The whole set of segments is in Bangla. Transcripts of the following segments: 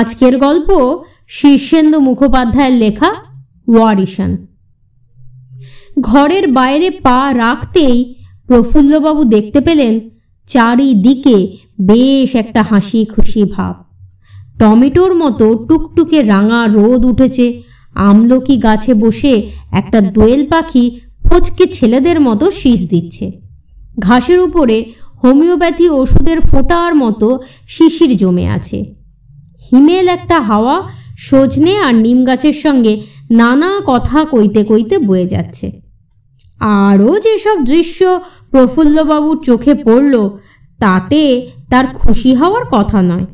আজকের গল্প শীর্ষেন্দু মুখোপাধ্যায়ের লেখা ওয়ারিশান। ঘরের বাইরে পা রাখতেই প্রফুল্লবাবু দেখতে পেলেন চারিদিকে বেশ একটা হাসি খুশি ভাব। টমেটোর মতো টুকটুকে রাঙা রোদ উঠেছে, আমলকি গাছে বসে একটা দোয়েল পাখি ফচকে ছেলেদের মতো শীষ দিচ্ছে। ঘাসের উপরে হোমিওপ্যাথি ওষুধের ফোটার মতো শিশির জমে আছে। হিমেল একটা হাওয়া সজনে আর নিম গাছের সঙ্গে নানা কথা কইতে কইতে বয়ে যাচ্ছে। আরও যেসব দৃশ্য প্রফুল্লবাবুর চোখে পড়ল, তাতে তার খুশি হওয়ার কথা নয়।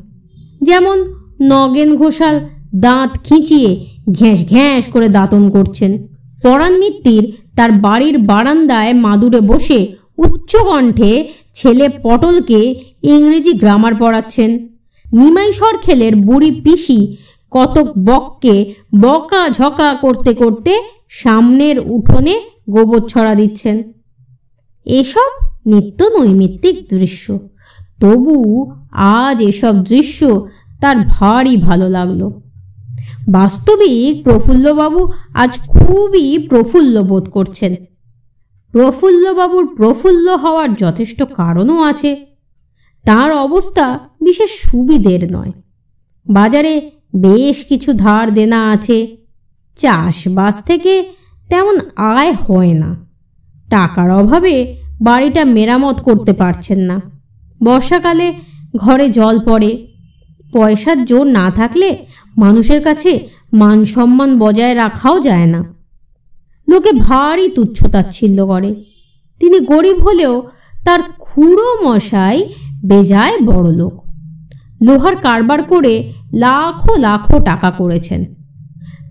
যেমন নগেন ঘোষাল দাঁত খিঁচিয়ে ঘ্যাঁস ঘ্যাঁস করে দাঁতন করছেন। পরাণ মিত্তির তার বাড়ির বারান্দায় মাদুরে বসে উচ্চকণ্ঠে ছেলে পটলকে ইংরেজি গ্রামার পড়াচ্ছেন। নিমাই সরখেলের বুড়ি পিসি কতক বককে বকা ঝকা করতে করতে সামনের উঠোনে গোবর ছড়া দিচ্ছেন। এসব নিত্য নৈমিত্তিক দৃশ্য। তবু আজ এসব দৃশ্য তার ভারী ভালো লাগল। বাস্তবিক প্রফুল্লবাবু আজ খুবই প্রফুল্ল বোধ করছেন। প্রফুল্লবাবুর প্রফুল্ল হওয়ার যথেষ্ট কারণও আছে। তার অবস্থা বিশেষ সুবিধের নয়। বাজারে বেশ কিছু ধার দেনা আছে। চাষবাস থেকে তেমন আয় হয় না। টাকার অভাবে বাড়িটা মেরামত করতে পারছেন না। বর্ষাকালে ঘরে জল পড়ে। পয়সার জোর না থাকলে মানুষের কাছে মান সম্মান বজায় রাখাও যায় না। লোকে ভারী তুচ্ছতাচ্ছিল্য করে। তিনি গরিব হলেও তার খুঁড়ো মশাই বেজায় বড় লোক। লোহার কারবার করে লাখো লাখো টাকা করেছেন।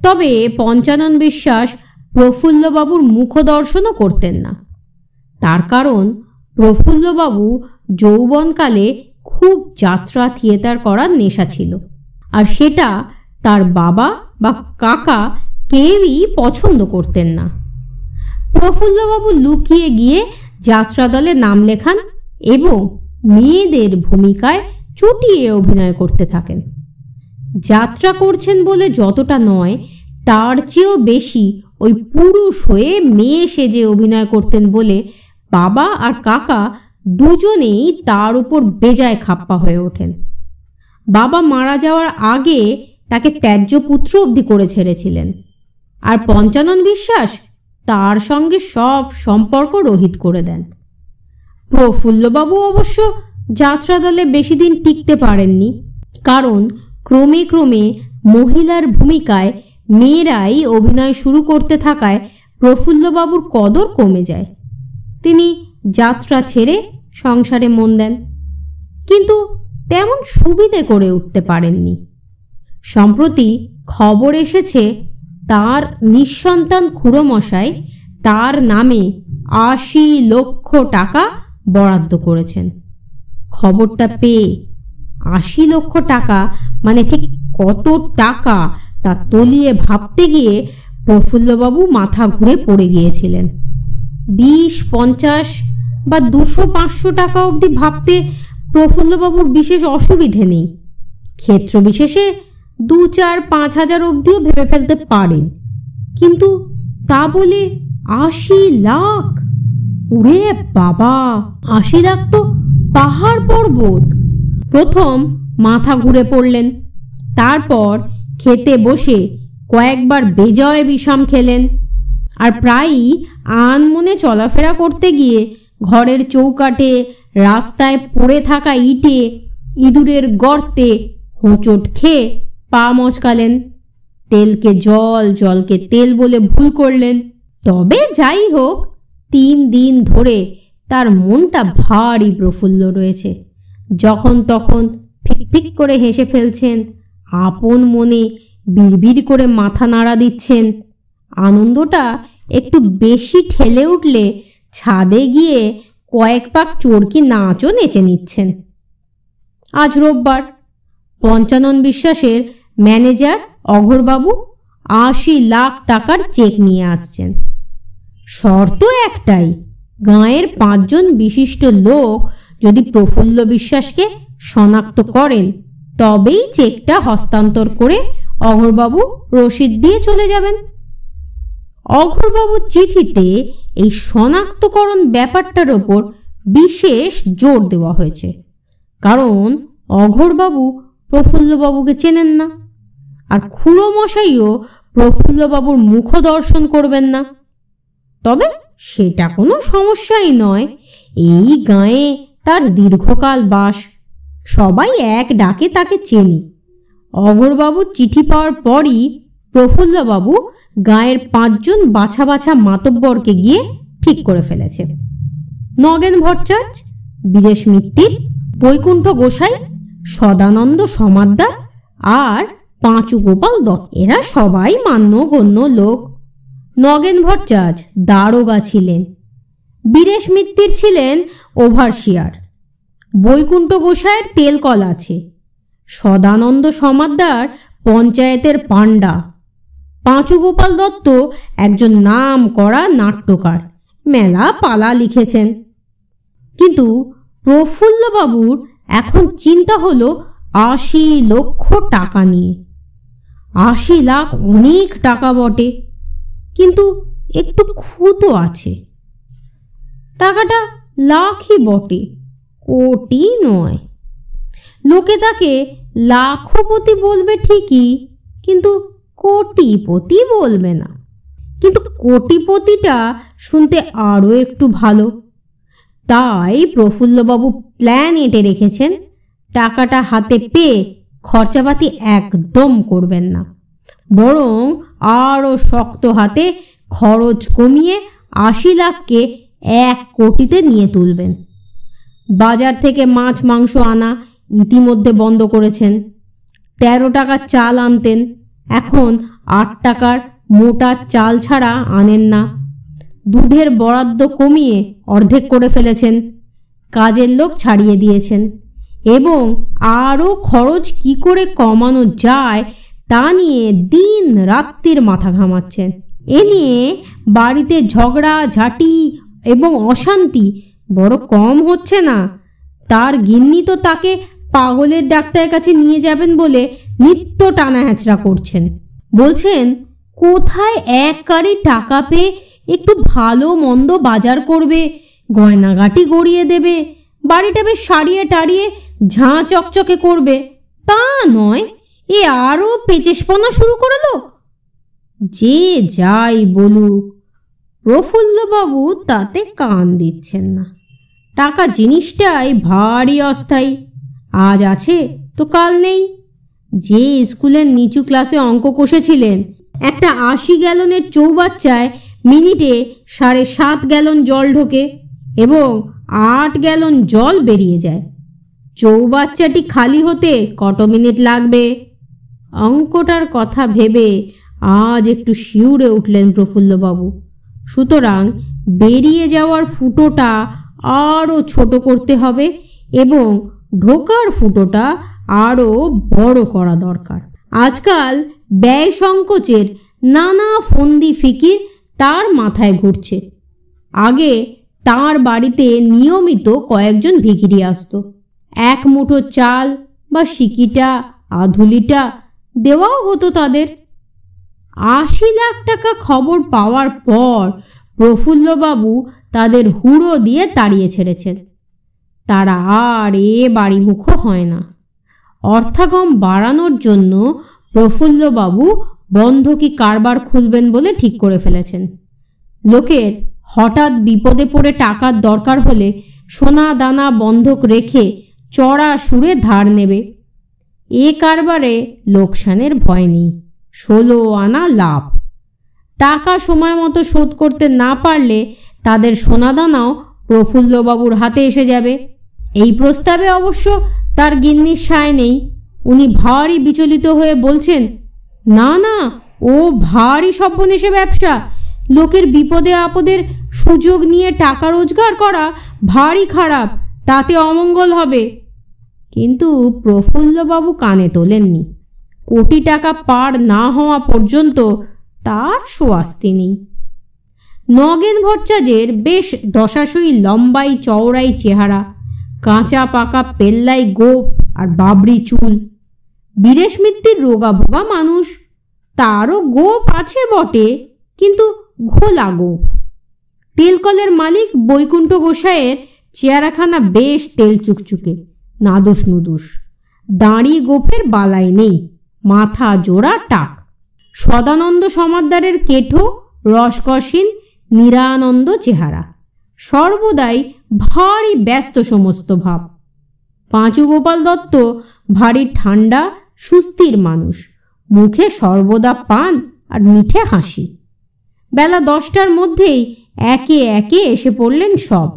তবে পঞ্চানন বিশ্বাস প্রফুল্লবাবুর মুখদর্শনও করতেন না। তার কারণ, প্রফুল্লবাবু যৌবনকালে খুব যাত্রা থিয়েটার করার নেশা ছিল। আর সেটা তার বাবা বা কাকা কেউই পছন্দ করতেন না। প্রফুল্লবাবু লুকিয়ে গিয়ে যাত্রা দলে নাম লেখান এবং মেয়েদের ভূমিকায় চুটিয়ে অভিনয় করতে থাকেন। যাত্রা করছেন বলে যতটা নয়, তার চেয়েও বেশি ওই পুরুষ হয়ে মেয়ে সেজে অভিনয় করতেন বলে বাবা আর কাকা দুজনেই তার উপর বেজায় খাপ্পা হয়ে ওঠেন। বাবা মারা যাওয়ার আগে তাকে ত্যায্য পুত্র অবধি করে ছেড়েছিলেন। আর পঞ্চানন বিশ্বাস তার সঙ্গে সব সম্পর্ক রহিত করে দেন। প্রফুল্লবাবু অবশ্য যাত্রা দলে বেশি দিন টিকতে পারেননি। কারণ ক্রমে ক্রমে মহিলার ভূমিকায় মেয়েরাই অভিনয় শুরু করতে থাকায় প্রফুল্লবাবুর কদর কমে যায়। তিনি যাত্রা ছেড়ে সংসারে মন দেন। কিন্তু তেমন সুবিধে করে উঠতে পারেননি। সম্প্রতি খবর এসেছে, তার নিঃসন্তান খুড়োমশাই তার নামে আশি লক্ষ টাকা বরাদ্দ করেছেন। খবরটা পেয়ে আশি লক্ষ টাকা মানে ঠিক কত টাকা তা তলিয়ে ভাবতে গিয়ে প্রফুল্লবাবু মাথা ঘুরে পড়ে গিয়েছিলেন। বিশ, পঞ্চাশ বা দুশো, পাঁচশো টাকা অবধি ভাবতে প্রফুল্লবাবুর বিশেষ অসুবিধে নেই। ক্ষেত্র বিশেষে দু, চার, পাঁচ হাজার অবধিও ভেবে ফেলতে পারেন। কিন্তু তা বলে আশি লাখ ওরে বাবা আশি তো পাহাড় পর্বত। প্রথম মাথা ঘুরে পড়লেন, তারপর খেতে বসে কয়েকবার বেজয় বিষম খেলেন। আর প্রায়ই আনমনে চলাফেরা করতে গিয়ে ঘরের চৌকাটে রাস্তায় পড়ে থাকা ইটে ইঁদুরের গর্তে হোঁচট খেয়ে পা মচকালেন। তেলকে জল, জলকে তেল বলে ভুল করলেন। তবে যাই হোক তিন দিন ধরে তার মনটা ভারী প্রফুল্ল রয়েছে। যখন তখন ফিক করে হেসে ফেলছেন, আপন মনে বিড়বিড় করে মাথা নাড়া দিচ্ছেন। আনন্দটা একটু বেশি ঠেলে উঠলে ছাদে গিয়ে কয়েক পাক চোরকি নাচও নেচে নিচ্ছেন। আজ রোববার, পঞ্চানন বিশ্বাসের ম্যানেজার অঘরবাবু আশি লাখ টাকার চেক নিয়ে আসছেন। শর্ত একটাই, গাঁয়ের পাঁচজন বিশিষ্ট লোক যদি প্রফুল্ল বিশ্বাসকে শনাক্ত করেন, তবেই চেকটা হস্তান্তর করে অঘরবাবু রসিদ দিয়ে চলে যাবেন। অঘরবাবুর চিঠিতে এই শনাক্তকরণ ব্যাপারটার ওপর বিশেষ জোর দেওয়া হয়েছে, কারণ অঘরবাবু প্রফুল্লবাবুকে চেনেন না, আর খুড়ো মশাইও প্রফুল্লবাবুর মুখ দর্শন করবেন না। তবে সেটা কোনো সমস্যাই নয়। এই গাঁয়ে তার দীর্ঘকাল বাস। সবাই এক ডাকে তাকে চেনে। অগরবাবুর চিঠি পাওয়ার পরই প্রফুল্লবাবু গাঁয়ের পাঁচজন বাছা বাছা মাতব্বরকে গিয়ে ঠিক করে ফেলেছে। নগেন ভট্টাচ, বীরেশ মিত্তির বৈকুণ্ঠ গোসাই, সদানন্দ সমাদ্দার আর পাঁচু গোপাল দত্ত। এরা সবাই মান্য গণ্য লোক। নগেন ভট্টাচ দারোগা ছিলেন। বীরেশ মিত্তির ছিলেন ওভারশিয়ার বৈকুণ্ঠ গোসাইয়ের তেলকল আছে। সদানন্দ সমাদ্দার পঞ্চায়েতের পাণ্ডা। পাঁচু গোপাল দত্ত একজন নাম করা নাট্যকার। মেলা পালা লিখেছেন। কিন্তু প্রফুল্লবাবুর এখন চিন্তা হলো আশি লক্ষ টাকা নিয়ে। আশি লাখ অনেক টাকা বটে। কিন্তু একটু খুঁতো আছে। টাকাটা লাখই বটে, কোটি নয়। লোকে তাকে লাখপতি বলবে ঠিকই, কিন্তু কোটিপতি বলবে না। কিন্তু কোটিপতিটা শুনতে আরও একটু ভালো। তাই প্রফুল্লবাবু প্ল্যান এঁটে রেখেছেন, টাকাটা হাতে পেয়ে খরচাপাতি একদম করবেন না। বরং আরও শক্ত হাতে খরচ কমিয়ে আশি লাখকে এক কোটিতে নিয়ে তুলবেন। বাজার থেকে মাছ মাংস আনা ইতিমধ্যে বন্ধ করেছেন। তেরো টাকার চাল আনতেন, এখন আট টাকার মোটা চাল ছাড়া আনেন না। দুধের বরাদ্দ কমিয়ে অর্ধেক করে ফেলেছেন, কাজের লোক ছাড়িয়ে দিয়েছেন। এবং আরও খরচ কি করে কমানো যায় তা নিয়ে দিন রাত্রির মাথা ঘামাচ্ছেন। এ নিয়ে বাড়িতে ঝগড়া, ঝাঁটি এবং অশান্তি বড় কম হচ্ছে না। তার গিন্নি তো তাকে পাগলের ডাক্তারের কাছে নিয়ে যাবেন বলে নিত্য টানা হ্যাচড়া করছেন। বলছেন, কোথায় এক কারি টাকা পেয়ে একটু ভালো মন্দ বাজার করবে, গয়নাগাটি গড়িয়ে দেবে, বাড়িটা বেশ সারিয়ে টাড়িয়ে ঝাঁ চকচকে করবে। তা নয় এ আরও পেচেসপনা শুরু করল? যে যাই বলুক, প্রফুল্লবাবু তাতে কান দিচ্ছেন না। টাকা জিনিসটাই ভারী অস্থায়ী। আজ আছে, তো কাল নেই। যে স্কুলের নিচু ক্লাসে অঙ্ক কষেছিলেন, একটা আশি গ্যালনের চৌবাচ্চায় মিনিটে সাড়ে সাত গ্যালন জল ঢোকে এবং আট গ্যালন জল বেরিয়ে যায়। চৌবাচ্চাটি খালি হতে কত মিনিট লাগবে? অঙ্কটার কথা ভেবে আজ একটু শিউরে উঠলেন প্রফুল্লবাবু। সুতরাং বেরিয়ে যাওয়ার ফুটোটা আরও ছোট করতে হবে এবং ঢোকার ফুটোটা আরও বড় করা দরকার। আজকাল ব্যয় সংকোচের নানা ফন্দি ফিকির তার মাথায় ঘুরছে। আগে তার বাড়িতে নিয়মিত কয়েকজন ভিখিরি আসতো। এক মুঠো চাল বা সিকিটা আধুলিটা দেওয়াও হতো তাদের। আশি লাখ টাকা খবর পাওয়ার পর প্রফুল্লবাবু তাদের হুড়ো দিয়ে তাড়িয়ে ছেড়েছেন। তারা আর এ বাড়িমুখো হয় না। অর্থাগম বাড়ানোর জন্য প্রফুল্লবাবু বন্ধকি কারবার খুলবেন বলে ঠিক করে ফেলেছেন। লোকের হঠাৎ বিপদে পড়ে টাকার দরকার হলে সোনা দানা বন্ধক রেখে চড়া সুরে ধার নেবে। এ কারবারে লোকসানের ভয় নেই। ষোলো আনা লাভ। টাকা সময় মতো শোধ করতে না পারলে তাদের সোনাদানাও প্রফুল্লবাবুর হাতে এসে যাবে। এই প্রস্তাবে অবশ্য তার গিন্নির সায় নেই। উনি ভারী বিচলিত হয়ে বলছেন, না না, ও ভারী সভ্যনেশে ব্যবসা। লোকের বিপদে আপদের সুযোগ নিয়ে টাকা রোজগার করা ভারী খারাপ। তাতে অমঙ্গল হবে। কিন্তু প্রফুল্লবাবু কানে তোলেননি। কোটি টাকা পার না হওয়া পর্যন্ত তার সোয়াস্তি নেই। নগেন ভট্টাচার্যের বেশ দশাশই লম্বাই চওড়াই চেহারা, কাঁচা পাকা পেল্লাই গোপ আর বাবরি চুল। বীরেশ মিত্তির রোগাভোগা মানুষ, তারও গোপ আছে বটে, কিন্তু ঘোলা গোপ। তেলকলের মালিক বৈকুণ্ঠ গোসাইয়ের চেয়ারাখানা বেশ তেল চুকচুকে। নাদুস নুদুস। দাঁড়ি গোফের বালাই নেই, মাথা জোড়া টাক। সদানন্দ সমাদ্দারের কেঠো, রসকসীন, নিরানন্দ চেহারা। সর্বদাই ভারী ব্যস্ত সমস্ত ভাব। পাঁচু গোপাল দত্ত ভারী ঠান্ডা সুস্থির মানুষ। মুখে সর্বদা পান আর মিঠে হাসি। বেলা দশটার মধ্যেই একে একে এসে পড়লেন সব।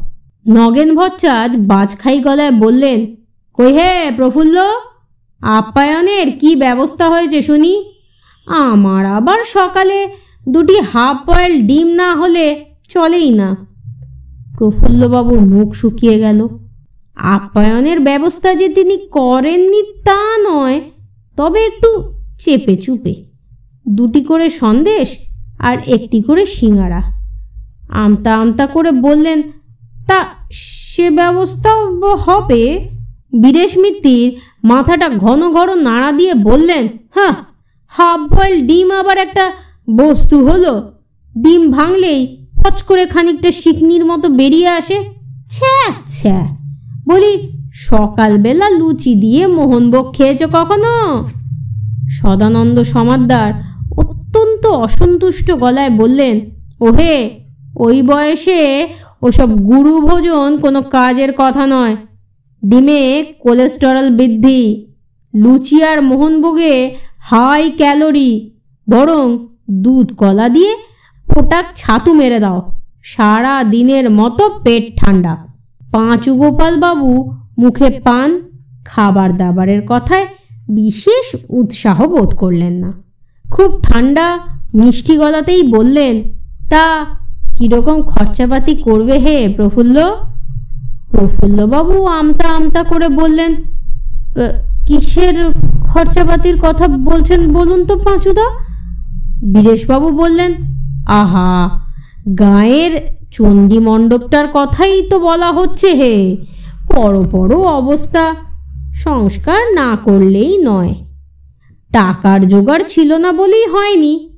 নগেন ভট্টাচ বাজখাই গলায় বললেন কই হে প্রফুল্ল? আপ্যায়নের কি ব্যবস্থা হয়েছে শুনি? আমার আবার সকালে দুটি হাফ বয়েল ডিম না হলে চলেই না। প্রফুল্লবাবুর মুখ শুকিয়ে গেল। আপ্যায়নের ব্যবস্থা যে তিনি করেননি তা নয়, তবে একটু চেপে চুপে। দুটি করে সন্দেশ আর একটি করে সিঙাড়া আমতা আমতা করে বললেন, তা সে ব্যবস্থাও হবে? বীরেশ মিত্তির মাথাটা ঘন ঘন নাড়া দিয়ে বললেন হ্যাঁ হাফ বয়েল ডিম আবার একটা বস্তু হলো। ডিম ভাঙলেই ফচ করে খানিকটা শিকনির মতো বেরিয়ে আসে। ছ্যা ছ্যা বলি, সকালবেলা লুচি দিয়ে মোহনভোগ খেয়েছ কখনো? সদানন্দ সমাদ্দার অত্যন্ত অসন্তুষ্ট গলায় বললেন, ওহে, ওই বয়সে ওসব গুরু ভোজন কোনো কাজের কথা নয়। ডিমে কোলেস্টেরল বৃদ্ধি লুচি আর মোহনভোগে হাই ক্যালোরি, বরং দুধ কলা দিয়ে ওটা ছাতু মেরে দাও। সারা দিনের মতো পেট ঠান্ডা। পাঁচু গোপাল বাবু মুখে পান খাবার দাবারের কথায় বিশেষ উৎসাহ বোধ করলেন না। খুব ঠান্ডা, মিষ্টি গলাতেই বললেন, তা কীরকম খরচাপাতি করবে হে প্রফুল্ল? প্রফুল্লবাবু আমতা আমতা করে বললেন কিসের খরচাপাতির কথা বলছেন বলুন তো পাঁচুদা? বীরেশবাবু বললেন, আহা, গায়ের চণ্ডী মণ্ডপটার কথাই তো বলা হচ্ছে হে। বড় অবস্থা, সংস্কার না করলেই নয়। টাকার জোগাড় ছিল না বলেই হয়নি।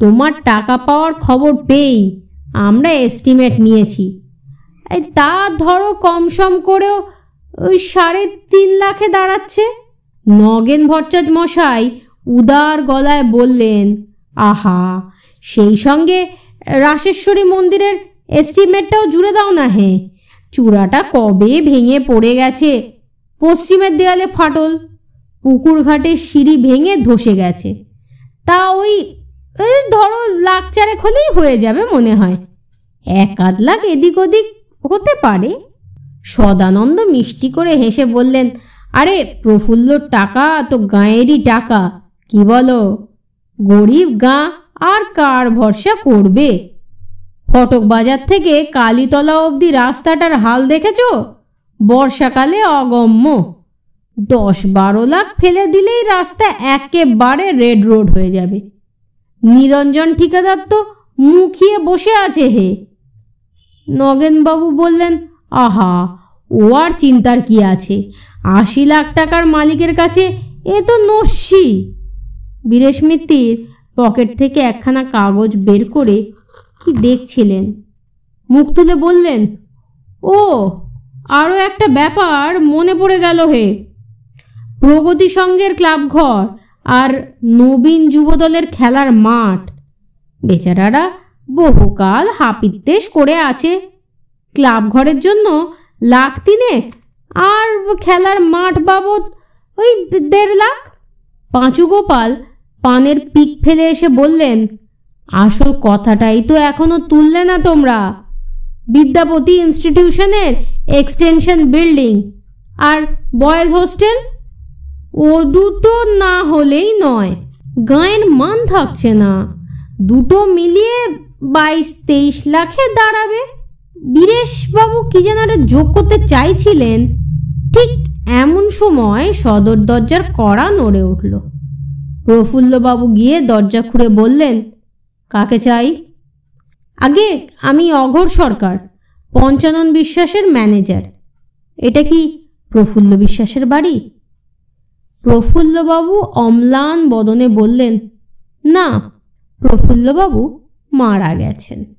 তোমার টাকা পাওয়ার খবর পেয়েই আমরা এস্টিমেট নিয়েছি। এই তা ধরো কম সম করেও ওই সাড়ে তিন লাখে দাঁড়াচ্ছে। নগেন ভট্টাচ মশাই উদার গলায় বললেন, আহা, সেই সঙ্গে রাসেশ্বরী মন্দিরের এস্টিমেটটাও জুড়ে দাও না হে। চূড়াটা কবে ভেঙে পড়ে গেছে? পশ্চিমের দেয়ালে ফাটল, পুকুর ঘাটের সিঁড়ি ভেঙে ধসে গেছে। তা ওই ওই ধরো লাখ চারেক হলেই হয়ে যাবে মনে হয়। এক আধ লাখ এদিক ওদিক হতে পারে? সদানন্দ মিষ্টি করে হেসে বললেন, আরে প্রফুল্লর টাকা তো গাঁয়েরই টাকা, কি বলো? গরিব গাঁ আর কার ভরসা করবে? ফটক বাজার থেকে কালীতলা অবধি রাস্তাটার হাল দেখেছ? বর্ষাকালে অগম্য। দশ বারো লাখ ফেলে দিলেই রাস্তা একেবারে রেড রোড হয়ে যাবে। নিরঞ্জন ঠিকাদার তো মুখিয়ে বসে আছে হে। নগেনবাবু বললেন, আহা ও আর চিন্তার কি আছে? আশি লাখ টাকার মালিকের কাছে এ তো নস্যি। বীরেশ মিত্তির পকেট থেকে একখানা কাগজ বের করে কি দেখছিলেন? মুখ তুলে বললেন, ও আরও একটা ব্যাপার মনে পড়ে গেল হে। প্রগতি সঙ্গের ক্লাবঘর আর নবীন যুবদলের খেলার মাঠ। বেচারারা বহুকাল হাপিত্তেশ করে আছে। ক্লাব ঘরের জন্য লাখ তিনেক আর খেলার মাঠ বাবদ ওই দেড় লাখ। পাঁচু গোপাল পানের পিক ফেলে এসে বললেন, আসল কথাটাই তো এখনও তুললে না তোমরা। বিদ্যাপতি ইনস্টিটিউশনের এক্সটেনশন বিল্ডিং আর বয়েজ হোস্টেল? ও দুটো না হলেই নয়, গায়ের মান থাকছে না। দুটো মিলিয়ে বাইশ তেইশ লাখে দাঁড়াবে। বীরেশবাবু কি যেন একটা যোগ করতে চাইছিলেন। ঠিক এমন সময় সদর দরজার কড়া নড়ে উঠল। প্রফুল্লবাবু গিয়ে দরজা খুঁড়ে বললেন, কাকে চাই? আগে আমি অঘর সরকার, পঞ্চানন বিশ্বাসের ম্যানেজার। এটা কি প্রফুল্ল বিশ্বাসের বাড়ি? প্রফুল্লবাবু অম্লান বদনে বললেন, না, প্রফুল্লবাবু মারা গেছেন।